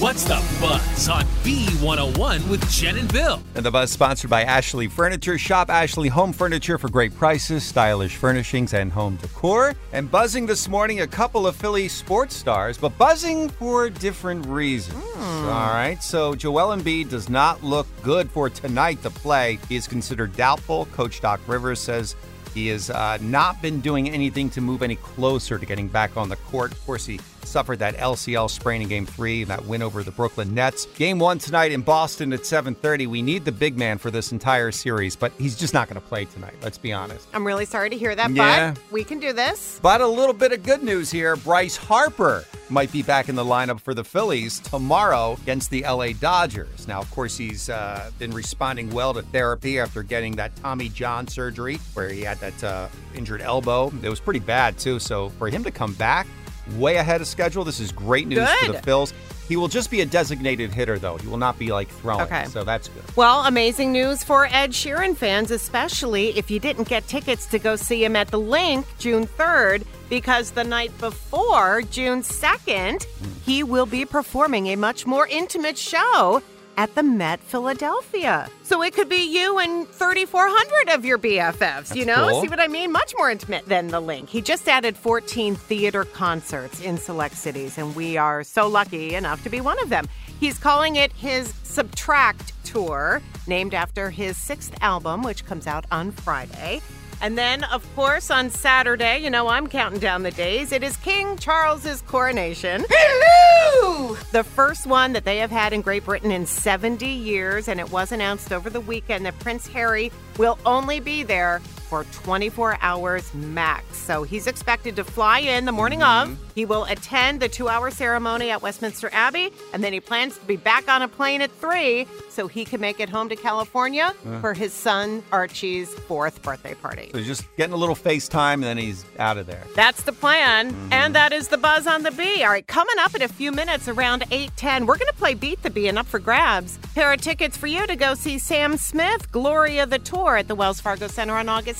What's the buzz on B101 with Jen and Bill? And the buzz sponsored by Ashley Furniture. Shop Ashley Home Furniture for great prices, stylish furnishings, and home decor. And buzzing this morning, a couple of Philly sports stars, but buzzing for different reasons. Hmm. All right. So Joel Embiid does not look good for tonight to play. He is considered doubtful. Coach Doc Rivers says he has uh, not been doing anything to move any closer to getting back on the court. Of course, he suffered that LCL sprain in Game Three, that win over the Brooklyn Nets. Game One tonight in Boston at 7:30. We need the big man for this entire series, but he's just not going to play tonight. Let's be honest. I'm really sorry to hear that, Yeah. but we can do this. But a little bit of good news here. Bryce Harper might be back in the lineup for the Phillies tomorrow against the LA Dodgers. Now, of course, he's uh, been responding well to therapy after getting that Tommy John surgery where he had that uh, injured elbow. It was pretty bad, too. So for him to come back way ahead of schedule, this is great news for the Good. He will just be a designated hitter, though. He will not be like throwing. Okay. So that's good. Well, amazing news for Ed Sheeran fans, especially if you didn't get tickets to go see him at the Linc June 3rd, because the night before, June 2nd, hmm. he will be performing a much more intimate show at the Met Philadelphia. So it could be you and 3,400 of your BFFs, you know? cool. See what I mean? Much more intimate than the Linc. He just added 14 theater concerts in select cities, and we are so lucky enough to be one of them. He's calling it his Subtract Tour, named after his sixth album, which comes out on Friday. And then, of course, on Saturday, you know, I'm counting down the days. It is King Charles's coronation. Hello! The first one that they have had in Great Britain in 70 years, and it was announced over the weekend that Prince Harry will only be there for 24 hours max. So he's expected to fly in the morning of. Mm-hmm. He will attend the two hour ceremony at Westminster Abbey, and then he plans to be back on a plane at 3 so he can make it home to California uh. for his son Archie's fourth birthday party. So he's just getting a little FaceTime, and then he's out of there. That's the plan. Mm-hmm. And that is the buzz on the bee. All right, coming up in a few minutes around 8:10, we're going to play Beat the Bee and up for grabs. Pair of tickets for you to go see Sam Smith, Gloria the Tour at the Wells Fargo Center on August